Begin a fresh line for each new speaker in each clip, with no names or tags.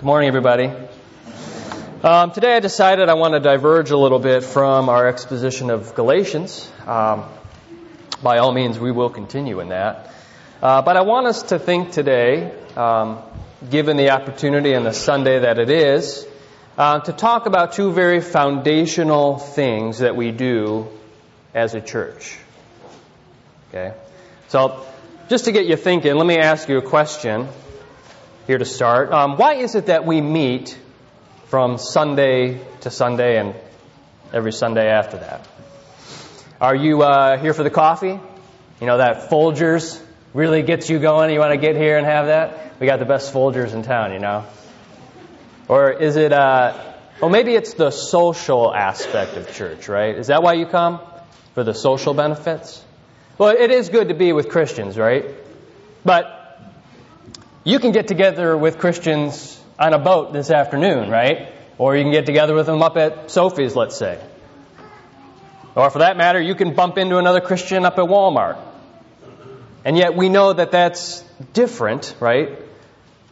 Good morning, everybody. Um, today I decided I want to diverge a little bit from our exposition of Galatians. Um, by all means, we will continue in that. Uh, but I want us to think today, um, given the opportunity and the Sunday that it is, uh, to talk about two very foundational things that we do as a church. Okay? So, just to get you thinking, let me ask you a question here to start. Um, why is it that we meet from Sunday to Sunday and every Sunday after that? Are you uh, here for the coffee? You know, that Folgers really gets you going. You want to get here and have that? We got the best Folgers in town, you know. Or is it, uh, well, maybe it's the social aspect of church, right? Is that why you come? For the social benefits? Well, it is good to be with Christians, right? But you can get together with Christians on a boat this afternoon, right? Or you can get together with them up at Sophie's, let's say. Or for that matter, you can bump into another Christian up at Walmart. And yet we know that that's different, right?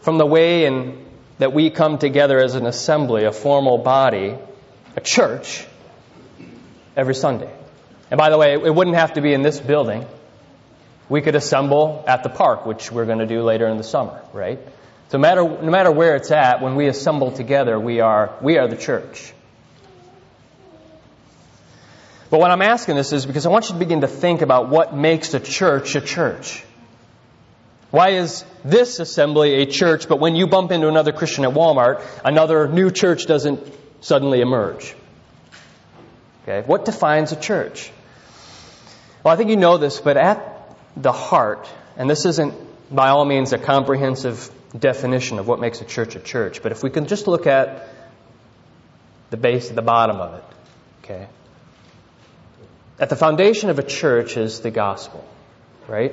From the way in, that we come together as an assembly, a formal body, a church, every Sunday. And by the way, it wouldn't have to be in this building we could assemble at the park, which we're going to do later in the summer, right? So no matter, no matter where it's at, when we assemble together, we are, we are the church. But what I'm asking this is because I want you to begin to think about what makes a church a church. Why is this assembly a church, but when you bump into another Christian at Walmart, another new church doesn't suddenly emerge? Okay, what defines a church? Well, I think you know this, but at the heart, and this isn't by all means a comprehensive definition of what makes a church a church, but if we can just look at the base, the bottom of it, okay? At the foundation of a church is the gospel, right?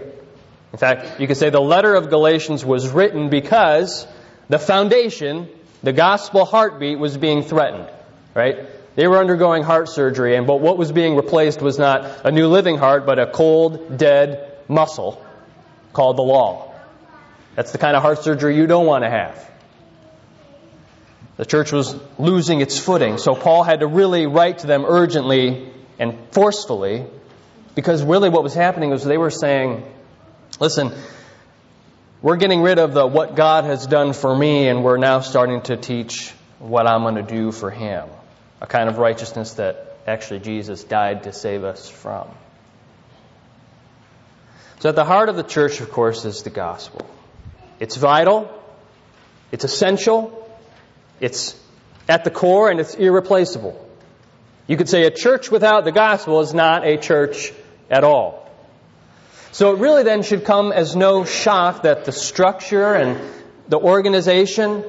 In fact, you could say the letter of Galatians was written because the foundation, the gospel heartbeat, was being threatened, right? They were undergoing heart surgery, and but what was being replaced was not a new living heart, but a cold, dead, muscle called the law. That's the kind of heart surgery you don't want to have. The church was losing its footing, so Paul had to really write to them urgently and forcefully because really what was happening was they were saying, listen, we're getting rid of the what God has done for me and we're now starting to teach what I'm going to do for him. A kind of righteousness that actually Jesus died to save us from. So, at the heart of the church, of course, is the gospel. It's vital, it's essential, it's at the core, and it's irreplaceable. You could say a church without the gospel is not a church at all. So it really then should come as no shock that the structure and the organization,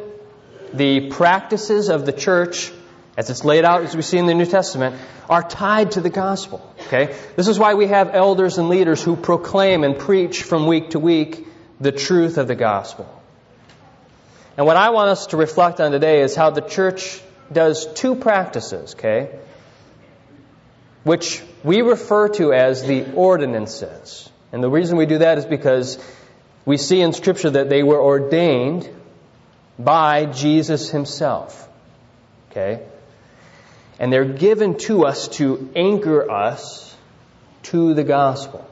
the practices of the church as it's laid out as we see in the New Testament, are tied to the gospel. Okay? This is why we have elders and leaders who proclaim and preach from week to week the truth of the gospel. And what I want us to reflect on today is how the church does two practices, okay? Which we refer to as the ordinances. And the reason we do that is because we see in Scripture that they were ordained by Jesus Himself. Okay? And they're given to us to anchor us to the gospel.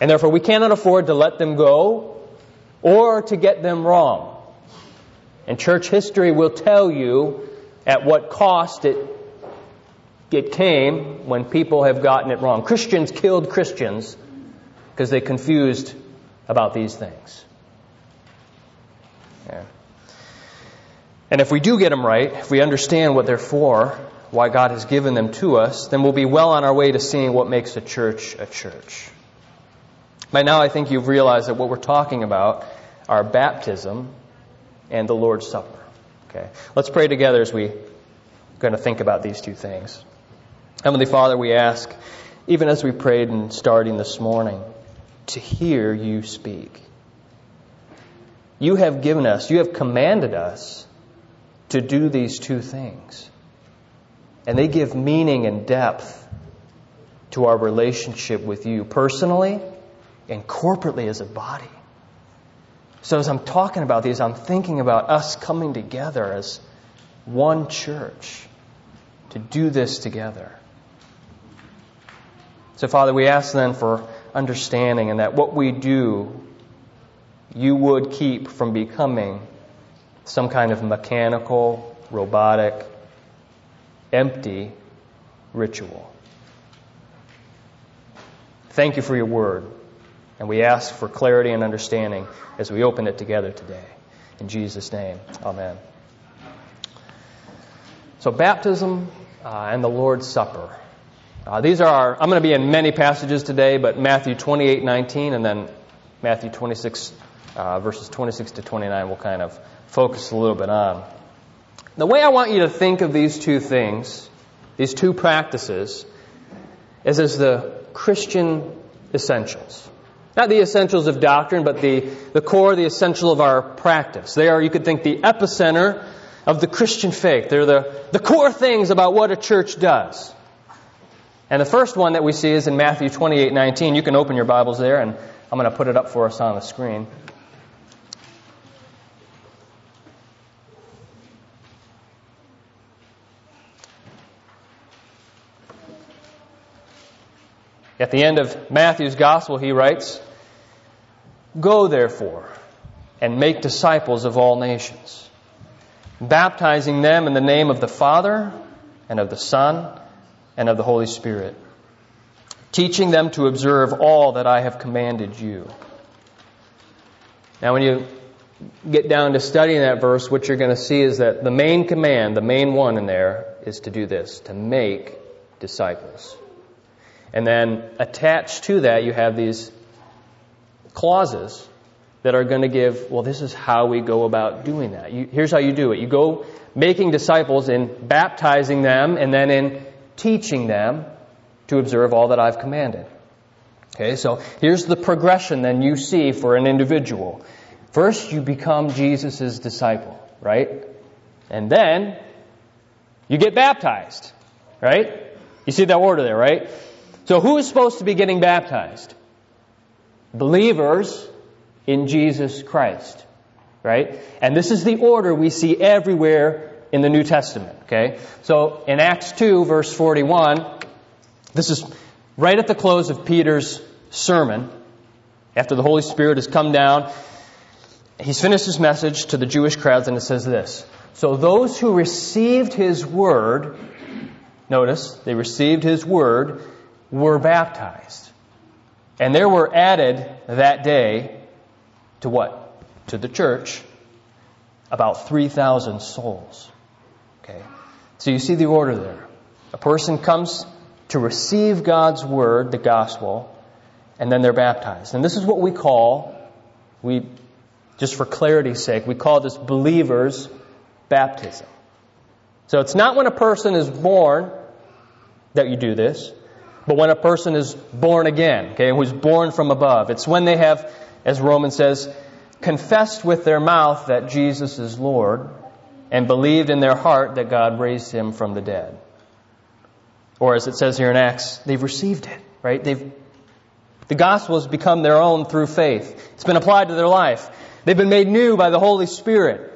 And therefore, we cannot afford to let them go or to get them wrong. And church history will tell you at what cost it, it came when people have gotten it wrong. Christians killed Christians because they confused about these things. Yeah. And if we do get them right, if we understand what they're for, why God has given them to us, then we'll be well on our way to seeing what makes a church a church. By now, I think you've realized that what we're talking about are baptism and the Lord's Supper. Okay, let's pray together as we going to think about these two things. Heavenly Father, we ask, even as we prayed and starting this morning, to hear you speak. You have given us, you have commanded us to do these two things. And they give meaning and depth to our relationship with you personally and corporately as a body. So as I'm talking about these, I'm thinking about us coming together as one church to do this together. So, Father, we ask then for understanding and that what we do, you would keep from becoming some kind of mechanical, robotic, empty ritual. Thank you for your word. And we ask for clarity and understanding as we open it together today. In Jesus' name, amen. So, baptism uh, and the Lord's Supper. Uh, these are our, I'm going to be in many passages today, but Matthew 28 19 and then Matthew 26, uh, verses 26 to 29 we'll kind of focus a little bit on. The way I want you to think of these two things, these two practices, is as the Christian essentials. Not the essentials of doctrine, but the, the core, the essential of our practice. They are, you could think, the epicenter of the Christian faith. They're the, the core things about what a church does. And the first one that we see is in Matthew 28 19. You can open your Bibles there, and I'm going to put it up for us on the screen. At the end of Matthew's gospel, he writes, Go therefore and make disciples of all nations, baptizing them in the name of the Father and of the Son and of the Holy Spirit, teaching them to observe all that I have commanded you. Now, when you get down to studying that verse, what you're going to see is that the main command, the main one in there, is to do this to make disciples. And then attached to that, you have these clauses that are going to give, well, this is how we go about doing that. You, here's how you do it. You go making disciples in baptizing them and then in teaching them to observe all that I've commanded. Okay, so here's the progression then you see for an individual. First, you become Jesus' disciple, right? And then you get baptized, right? You see that order there, right? So who is supposed to be getting baptized? Believers in Jesus Christ. Right? And this is the order we see everywhere in the New Testament. Okay? So in Acts 2, verse 41, this is right at the close of Peter's sermon, after the Holy Spirit has come down. He's finished his message to the Jewish crowds, and it says this So those who received his word, notice, they received his word, were baptized. And there were added that day to what? To the church, about 3,000 souls. Okay? So you see the order there. A person comes to receive God's word, the gospel, and then they're baptized. And this is what we call, we, just for clarity's sake, we call this believers' baptism. So it's not when a person is born that you do this but when a person is born again, okay, who's born from above. It's when they have, as Romans says, confessed with their mouth that Jesus is Lord and believed in their heart that God raised him from the dead. Or as it says here in Acts, they've received it, right? They've, the gospel has become their own through faith. It's been applied to their life. They've been made new by the Holy Spirit.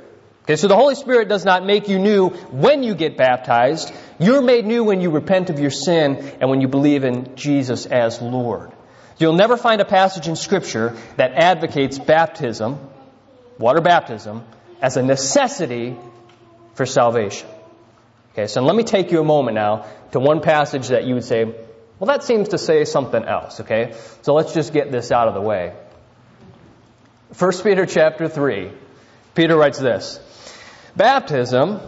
Okay, so the Holy Spirit does not make you new when you get baptized. You're made new when you repent of your sin and when you believe in Jesus as Lord. You'll never find a passage in Scripture that advocates baptism, water baptism, as a necessity for salvation. Okay, so let me take you a moment now to one passage that you would say, well, that seems to say something else, okay? So let's just get this out of the way. 1 Peter chapter 3. Peter writes this Baptism,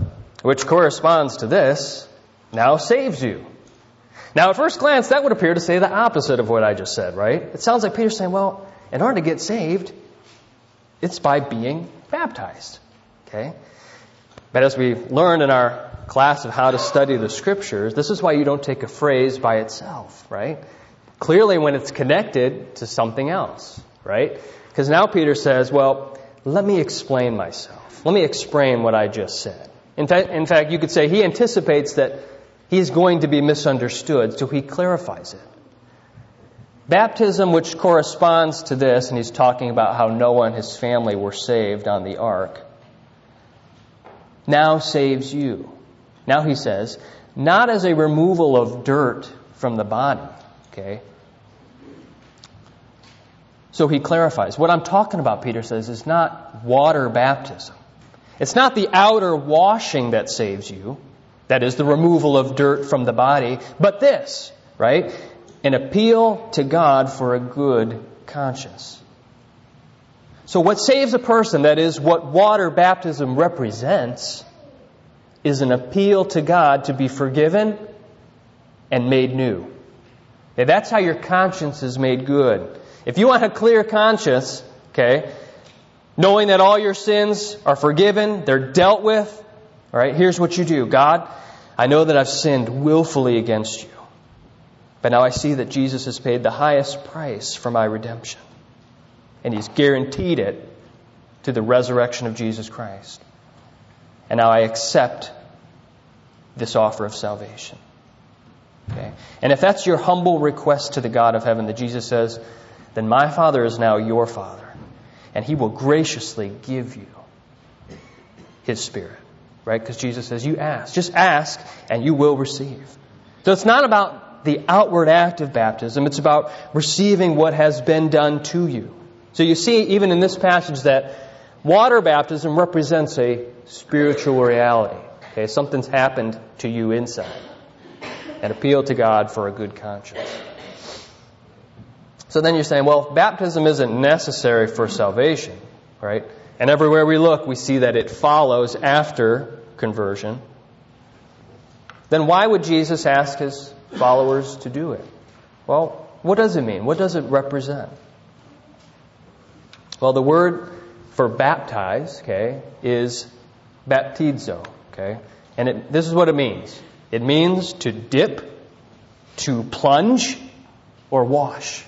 which corresponds to this, now saves you. Now, at first glance, that would appear to say the opposite of what I just said, right? It sounds like Peter's saying, well, in order to get saved, it's by being baptized. Okay? But as we learned in our class of how to study the scriptures, this is why you don't take a phrase by itself, right? Clearly, when it's connected to something else, right? Because now Peter says, well, let me explain myself. Let me explain what I just said. In fact, in fact, you could say he anticipates that he's going to be misunderstood, so he clarifies it. Baptism, which corresponds to this, and he's talking about how Noah and his family were saved on the ark, now saves you. Now he says, not as a removal of dirt from the body, okay? So he clarifies. What I'm talking about, Peter says, is not water baptism. It's not the outer washing that saves you, that is the removal of dirt from the body, but this, right? An appeal to God for a good conscience. So what saves a person, that is what water baptism represents, is an appeal to God to be forgiven and made new. Okay, that's how your conscience is made good. If you want a clear conscience, okay, knowing that all your sins are forgiven, they're dealt with, all right, here's what you do. God, I know that I've sinned willfully against you. But now I see that Jesus has paid the highest price for my redemption. And he's guaranteed it to the resurrection of Jesus Christ. And now I accept this offer of salvation. Okay? And if that's your humble request to the God of heaven that Jesus says, then my Father is now your Father, and he will graciously give you his Spirit. Right? Because Jesus says, you ask. Just ask, and you will receive. So it's not about the outward act of baptism, it's about receiving what has been done to you. So you see, even in this passage, that water baptism represents a spiritual reality. Okay, something's happened to you inside. And appeal to God for a good conscience. So then you're saying, well, if baptism isn't necessary for salvation, right? And everywhere we look, we see that it follows after conversion. Then why would Jesus ask his followers to do it? Well, what does it mean? What does it represent? Well, the word for baptize, okay, is baptizo, okay? And it, this is what it means. It means to dip, to plunge, or wash.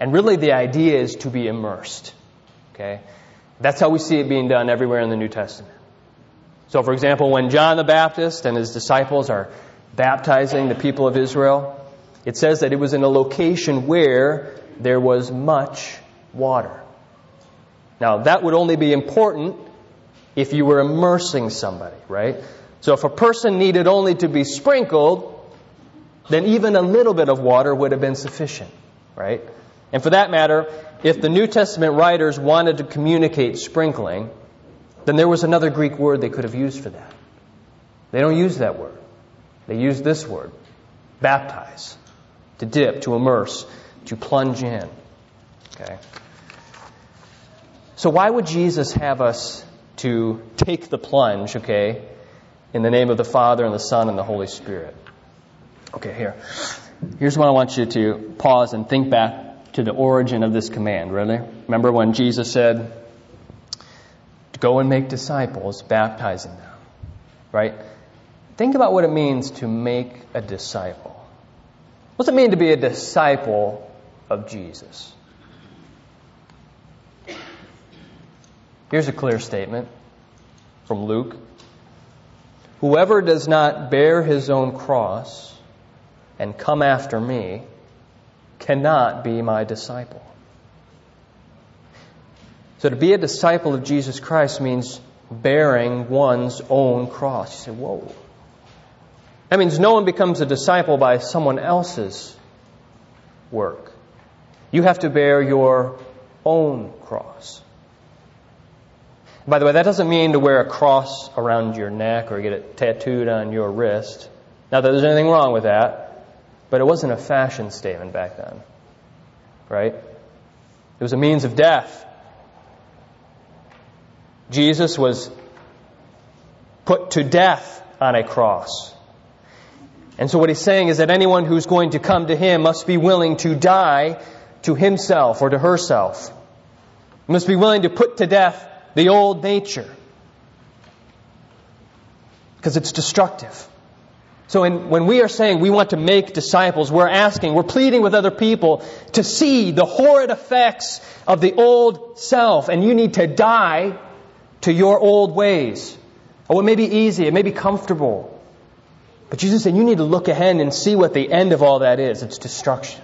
And really, the idea is to be immersed. Okay? That's how we see it being done everywhere in the New Testament. So, for example, when John the Baptist and his disciples are baptizing the people of Israel, it says that it was in a location where there was much water. Now, that would only be important if you were immersing somebody, right? So, if a person needed only to be sprinkled, then even a little bit of water would have been sufficient, right? And for that matter, if the New Testament writers wanted to communicate sprinkling, then there was another Greek word they could have used for that. They don't use that word. They use this word baptize, to dip, to immerse, to plunge in. Okay? So, why would Jesus have us to take the plunge, okay, in the name of the Father and the Son and the Holy Spirit? Okay, here. Here's what I want you to pause and think back to the origin of this command, really. Remember when Jesus said, Go and make disciples, baptizing them, right? Think about what it means to make a disciple. What does it mean to be a disciple of Jesus? Here's a clear statement from Luke Whoever does not bear his own cross and come after me cannot be my disciple. So to be a disciple of Jesus Christ means bearing one's own cross. You say, whoa. That means no one becomes a disciple by someone else's work. You have to bear your own cross. By the way, that doesn't mean to wear a cross around your neck or get it tattooed on your wrist. Not that there's anything wrong with that. But it wasn't a fashion statement back then. Right? It was a means of death. Jesus was put to death on a cross. And so what he's saying is that anyone who's going to come to him must be willing to die to himself or to herself. Must be willing to put to death the old nature. Because it's destructive. So in, when we are saying we want to make disciples, we're asking, we're pleading with other people to see the horrid effects of the old self, and you need to die to your old ways. Oh, it may be easy, it may be comfortable. But Jesus said you need to look ahead and see what the end of all that is. It's destruction.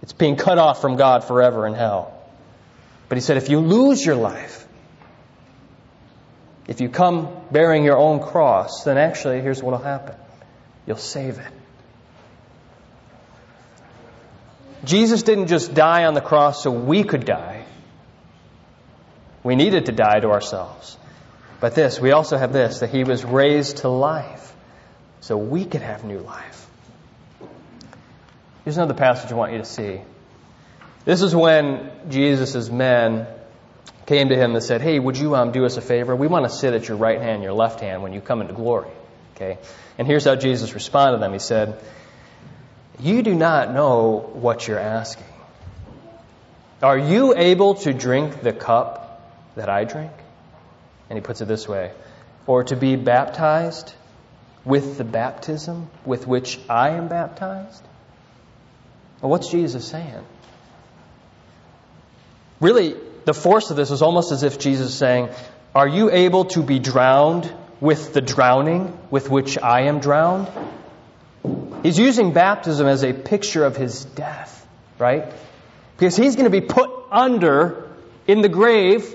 It's being cut off from God forever in hell. But he said, if you lose your life, if you come bearing your own cross, then actually, here's what will happen you'll save it. Jesus didn't just die on the cross so we could die. We needed to die to ourselves. But this, we also have this, that he was raised to life so we could have new life. Here's another passage I want you to see. This is when Jesus' men came to him and said, Hey, would you um, do us a favor? We want to sit at your right hand, your left hand when you come into glory. Okay? And here's how Jesus responded to them. He said, You do not know what you're asking. Are you able to drink the cup that I drink? And he puts it this way Or to be baptized with the baptism with which I am baptized? Well, what's Jesus saying? Really, the force of this is almost as if Jesus is saying, Are you able to be drowned with the drowning with which I am drowned? He's using baptism as a picture of his death, right? Because he's going to be put under in the grave,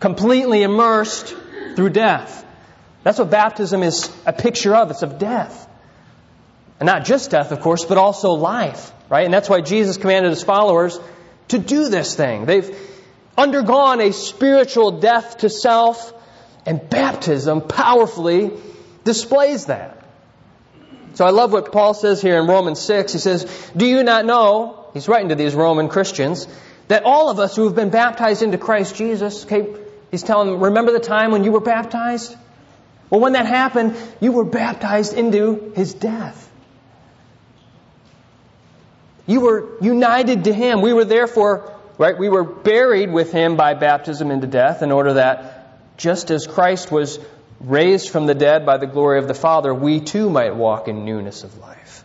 completely immersed through death. That's what baptism is a picture of. It's of death. And not just death, of course, but also life, right? And that's why Jesus commanded his followers to do this thing. They've undergone a spiritual death to self, and baptism powerfully displays that. So I love what Paul says here in Romans 6. He says, Do you not know, he's writing to these Roman Christians, that all of us who have been baptized into Christ Jesus, okay, he's telling them, remember the time when you were baptized? Well, when that happened, you were baptized into his death. You were united to him. We were therefore, right, we were buried with him by baptism into death in order that just as Christ was raised from the dead by the glory of the Father, we too might walk in newness of life.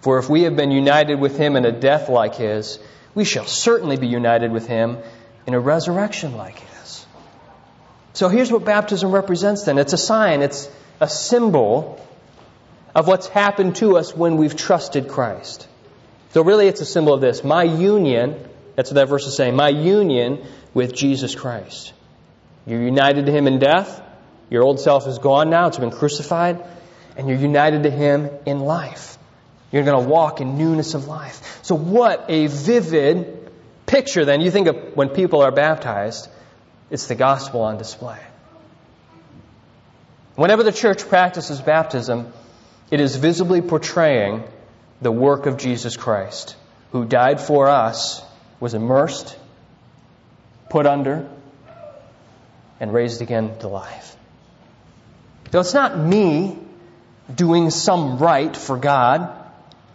For if we have been united with him in a death like his, we shall certainly be united with him in a resurrection like his. So here's what baptism represents then it's a sign, it's a symbol of what's happened to us when we've trusted Christ. So really it's a symbol of this my union, that's what that verse is saying, my union with Jesus Christ. You're united to him in death. Your old self is gone now, it's been crucified, and you're united to him in life. You're going to walk in newness of life. So, what a vivid picture then. You think of when people are baptized, it's the gospel on display. Whenever the church practices baptism, it is visibly portraying the work of Jesus Christ, who died for us, was immersed, put under, and raised again to life. So it's not me doing some right for God.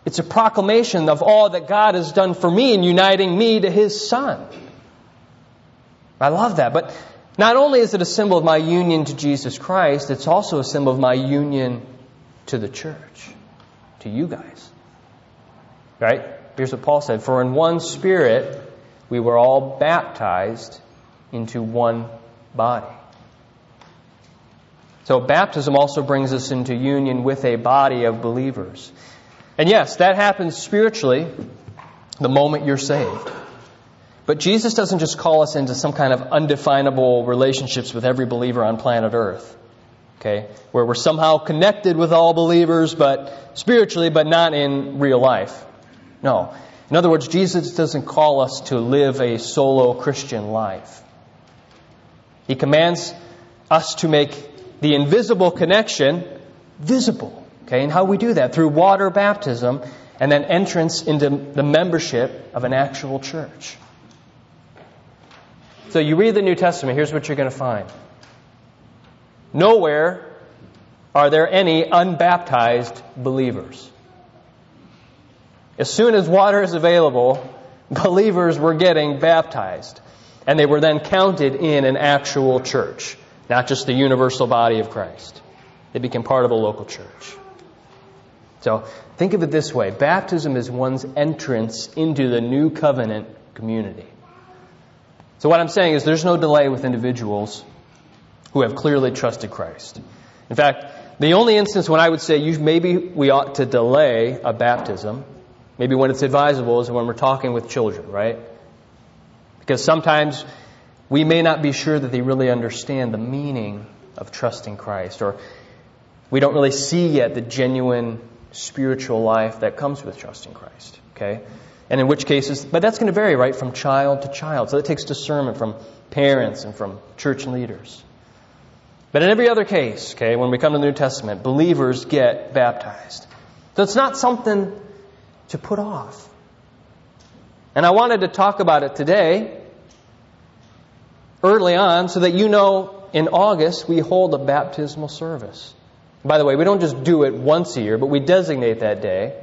It's a proclamation of all that God has done for me in uniting me to His Son. I love that. But not only is it a symbol of my union to Jesus Christ, it's also a symbol of my union to the church, to you guys. Right? Here's what Paul said For in one spirit we were all baptized into one body. So baptism also brings us into union with a body of believers. And yes, that happens spiritually the moment you're saved. But Jesus doesn't just call us into some kind of undefinable relationships with every believer on planet Earth. Okay? Where we're somehow connected with all believers, but spiritually, but not in real life. No. In other words, Jesus doesn't call us to live a solo Christian life. He commands us to make the invisible connection visible. Okay, and how we do that? Through water baptism and then entrance into the membership of an actual church. So you read the New Testament, here's what you're going to find. Nowhere are there any unbaptized believers. As soon as water is available, believers were getting baptized. And they were then counted in an actual church, not just the universal body of Christ. They became part of a local church. So think of it this way baptism is one's entrance into the new covenant community. So, what I'm saying is there's no delay with individuals who have clearly trusted Christ. In fact, the only instance when I would say you, maybe we ought to delay a baptism maybe when it's advisable is when we're talking with children, right? Because sometimes we may not be sure that they really understand the meaning of trusting Christ, or we don't really see yet the genuine spiritual life that comes with trusting Christ. Okay? And in which cases, but that's going to vary, right, from child to child. So that takes discernment from parents and from church leaders. But in every other case, okay, when we come to the New Testament, believers get baptized. So it's not something to put off. And I wanted to talk about it today, early on, so that you know in August we hold a baptismal service. By the way, we don't just do it once a year, but we designate that day.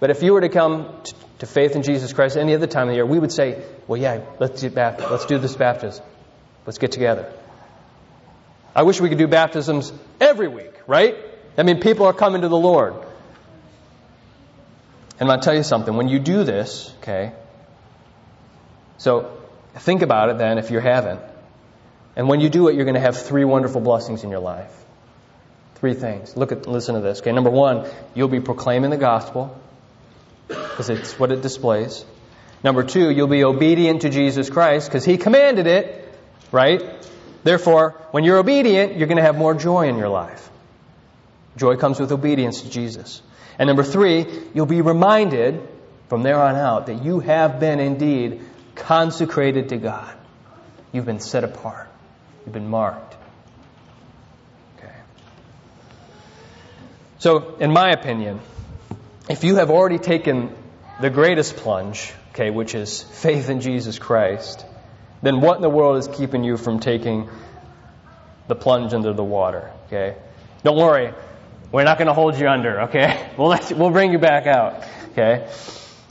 But if you were to come to faith in Jesus Christ any other time of the year, we would say, well, yeah, let's do, baptism. let's do this baptism. Let's get together. I wish we could do baptisms every week, right? I mean, people are coming to the Lord. And I'll tell you something. When you do this, okay, so think about it then if you haven't. And when you do it, you're going to have three wonderful blessings in your life. Three things. Look at, listen to this. Okay, number one, you'll be proclaiming the gospel because it's what it displays. Number two, you'll be obedient to Jesus Christ because He commanded it, right? Therefore, when you're obedient, you're going to have more joy in your life. Joy comes with obedience to Jesus. And number three, you'll be reminded from there on out that you have been indeed consecrated to God. You've been set apart. You've been marked. Okay. So, in my opinion, if you have already taken the greatest plunge, okay, which is faith in Jesus Christ, then what in the world is keeping you from taking the plunge under the water, okay? Don't worry. We're not going to hold you under, okay? We'll, let you, we'll bring you back out, okay?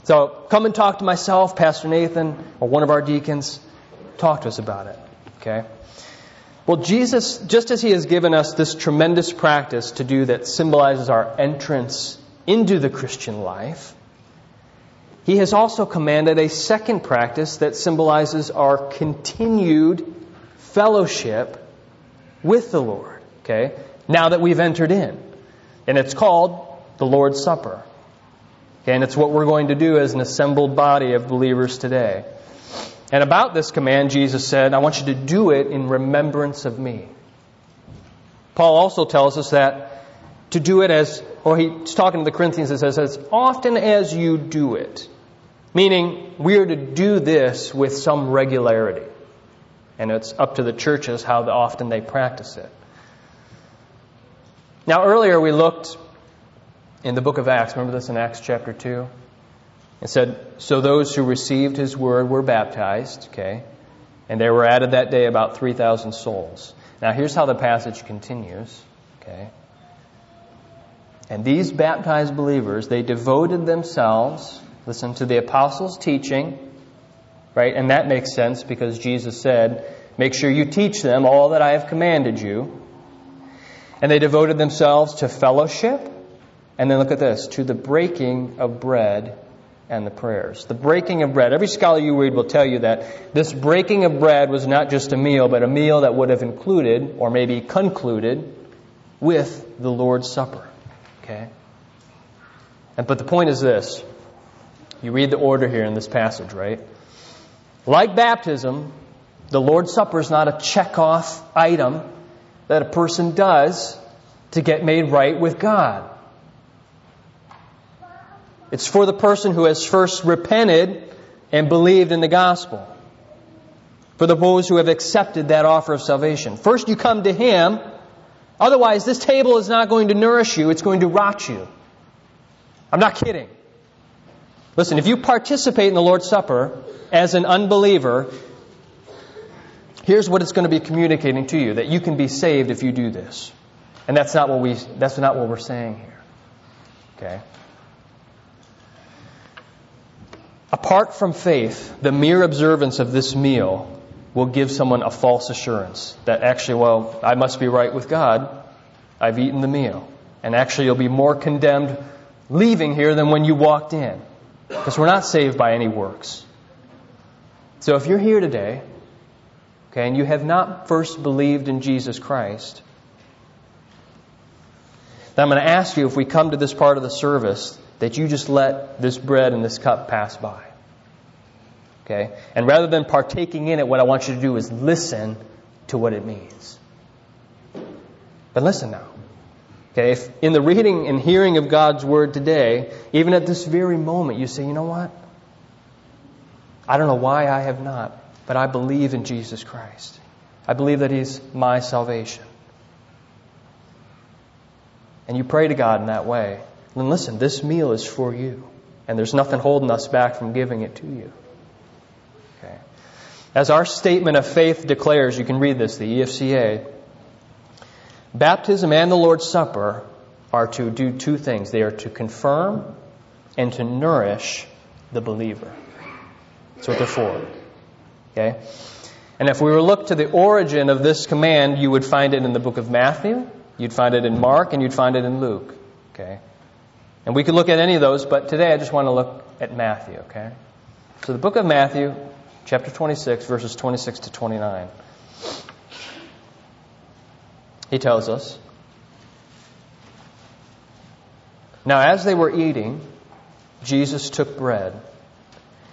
So come and talk to myself, Pastor Nathan, or one of our deacons. Talk to us about it, okay? Well, Jesus, just as He has given us this tremendous practice to do that symbolizes our entrance into the Christian life, He has also commanded a second practice that symbolizes our continued fellowship with the Lord, okay? Now that we've entered in. And it's called the Lord's Supper. And it's what we're going to do as an assembled body of believers today. And about this command, Jesus said, I want you to do it in remembrance of me. Paul also tells us that to do it as, or he's talking to the Corinthians, it says, as often as you do it. Meaning, we are to do this with some regularity. And it's up to the churches how often they practice it. Now, earlier we looked in the book of Acts. Remember this in Acts chapter 2? It said, So those who received his word were baptized, okay? And there were added that day about 3,000 souls. Now, here's how the passage continues, okay? And these baptized believers, they devoted themselves, listen, to the apostles' teaching, right? And that makes sense because Jesus said, Make sure you teach them all that I have commanded you. And they devoted themselves to fellowship, and then look at this, to the breaking of bread and the prayers. The breaking of bread. Every scholar you read will tell you that this breaking of bread was not just a meal, but a meal that would have included, or maybe concluded, with the Lord's Supper. Okay? And, but the point is this. You read the order here in this passage, right? Like baptism, the Lord's Supper is not a check-off item that a person does to get made right with God. It's for the person who has first repented and believed in the gospel. For the those who have accepted that offer of salvation. First you come to Him. Otherwise, this table is not going to nourish you, it's going to rot you. I'm not kidding. Listen, if you participate in the Lord's Supper as an unbeliever, Here's what it's going to be communicating to you that you can be saved if you do this. And that's not what we that's not what we're saying here. Okay? Apart from faith, the mere observance of this meal will give someone a false assurance that actually, well, I must be right with God. I've eaten the meal. And actually, you'll be more condemned leaving here than when you walked in. Because we're not saved by any works. So if you're here today okay, and you have not first believed in Jesus Christ, then I'm going to ask you if we come to this part of the service that you just let this bread and this cup pass by. Okay? And rather than partaking in it, what I want you to do is listen to what it means. But listen now. Okay, if in the reading and hearing of God's Word today, even at this very moment, you say, you know what? I don't know why I have not, but I believe in Jesus Christ. I believe that He's my salvation. And you pray to God in that way. Then listen, this meal is for you. And there's nothing holding us back from giving it to you. Okay. As our statement of faith declares, you can read this, the EFCA. Baptism and the Lord's Supper are to do two things they are to confirm and to nourish the believer. That's what they're for. Okay? And if we were to look to the origin of this command, you would find it in the book of Matthew, you'd find it in Mark, and you'd find it in Luke. Okay? And we could look at any of those, but today I just want to look at Matthew, okay? So the book of Matthew, chapter 26, verses 26 to 29. He tells us Now, as they were eating, Jesus took bread,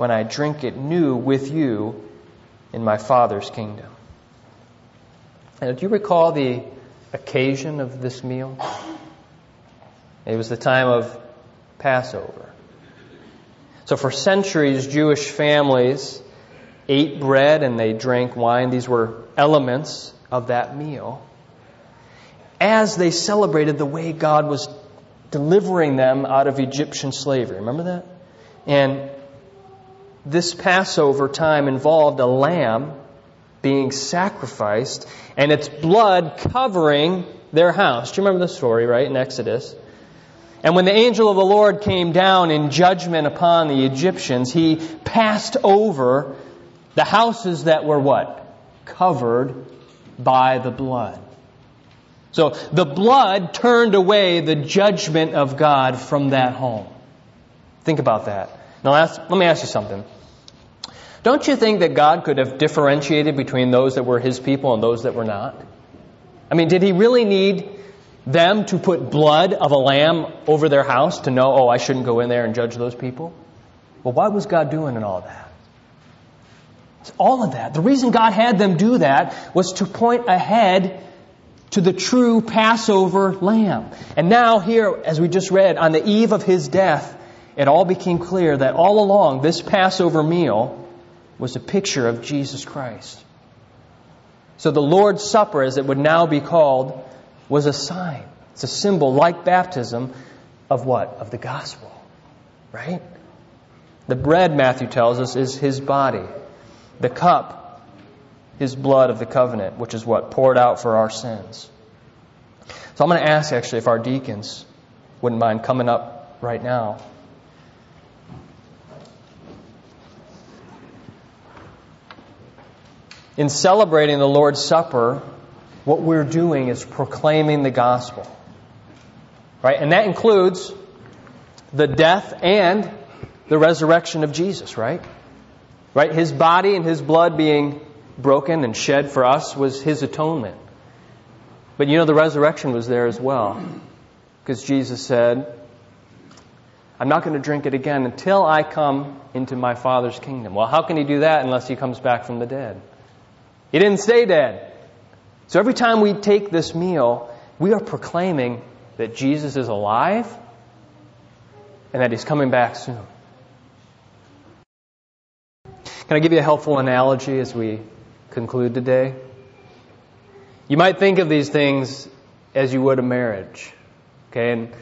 when I drink it new with you in my Father's kingdom. And do you recall the occasion of this meal? It was the time of Passover. So for centuries, Jewish families ate bread and they drank wine. These were elements of that meal as they celebrated the way God was delivering them out of Egyptian slavery. Remember that? And this Passover time involved a lamb being sacrificed and its blood covering their house. Do you remember the story, right, in Exodus? And when the angel of the Lord came down in judgment upon the Egyptians, he passed over the houses that were what? Covered by the blood. So the blood turned away the judgment of God from that home. Think about that. Now, let me ask you something. Don't you think that God could have differentiated between those that were His people and those that were not? I mean, did He really need them to put blood of a lamb over their house to know, oh, I shouldn't go in there and judge those people? Well, why was God doing all of that? All of that. The reason God had them do that was to point ahead to the true Passover lamb. And now, here, as we just read, on the eve of his death, it all became clear that all along this Passover meal was a picture of Jesus Christ. So the Lord's Supper, as it would now be called, was a sign. It's a symbol, like baptism, of what? Of the gospel. Right? The bread, Matthew tells us, is his body. The cup, his blood of the covenant, which is what? Poured out for our sins. So I'm going to ask actually if our deacons wouldn't mind coming up right now. In celebrating the Lord's Supper, what we're doing is proclaiming the gospel. Right? And that includes the death and the resurrection of Jesus, right? Right? His body and his blood being broken and shed for us was his atonement. But you know, the resurrection was there as well. Because Jesus said, I'm not going to drink it again until I come into my Father's kingdom. Well, how can he do that unless he comes back from the dead? He didn't stay dead. So every time we take this meal, we are proclaiming that Jesus is alive and that he's coming back soon. Can I give you a helpful analogy as we conclude today? You might think of these things as you would a marriage. Okay, and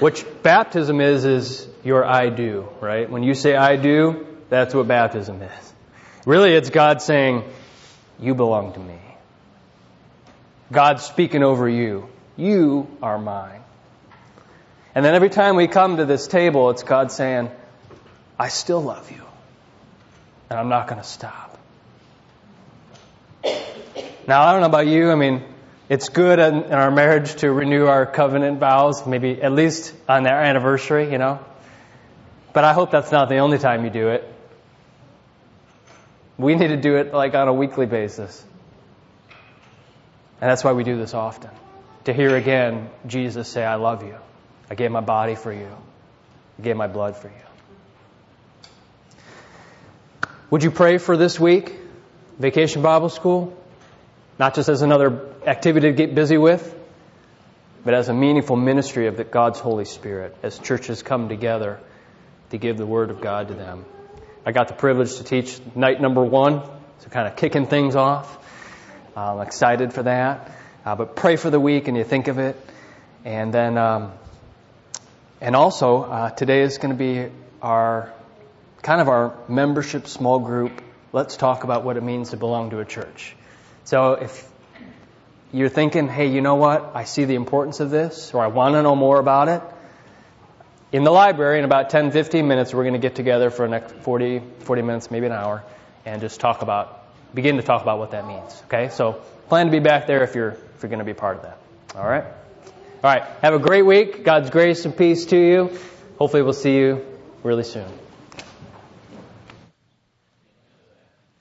which baptism is, is your I do, right? When you say I do, that's what baptism is. Really, it's God saying, You belong to me. God's speaking over you. You are mine. And then every time we come to this table, it's God saying, I still love you. And I'm not going to stop. Now, I don't know about you. I mean, it's good in, our marriage to renew our covenant vows, maybe at least on our anniversary, you know. But I hope that's not the only time you do it. We need to do it like on a weekly basis. And that's why we do this often. To hear again Jesus say, I love you. I gave my body for you. I gave my blood for you. Would you pray for this week? Vacation Bible School? Not just as another activity to get busy with, but as a meaningful ministry of God's Holy Spirit as churches come together to give the Word of God to them. I got the privilege to teach night number one, so kind of kicking things off. I'm excited for that. Uh, but pray for the week and you think of it. And then, um, and also, uh, today is going to be our kind of our membership small group. Let's talk about what it means to belong to a church. So if you're thinking, hey, you know what? I see the importance of this, or I want to know more about it. In the library, in about 10, 15 minutes, we're going to get together for the next 40, 40 minutes, maybe an hour, and just talk about, begin to talk about what that means. Okay? So plan to be back there if you're, if you're going to be part of that. All right? All right. Have a great week. God's grace and peace to you. Hopefully, we'll see you really soon.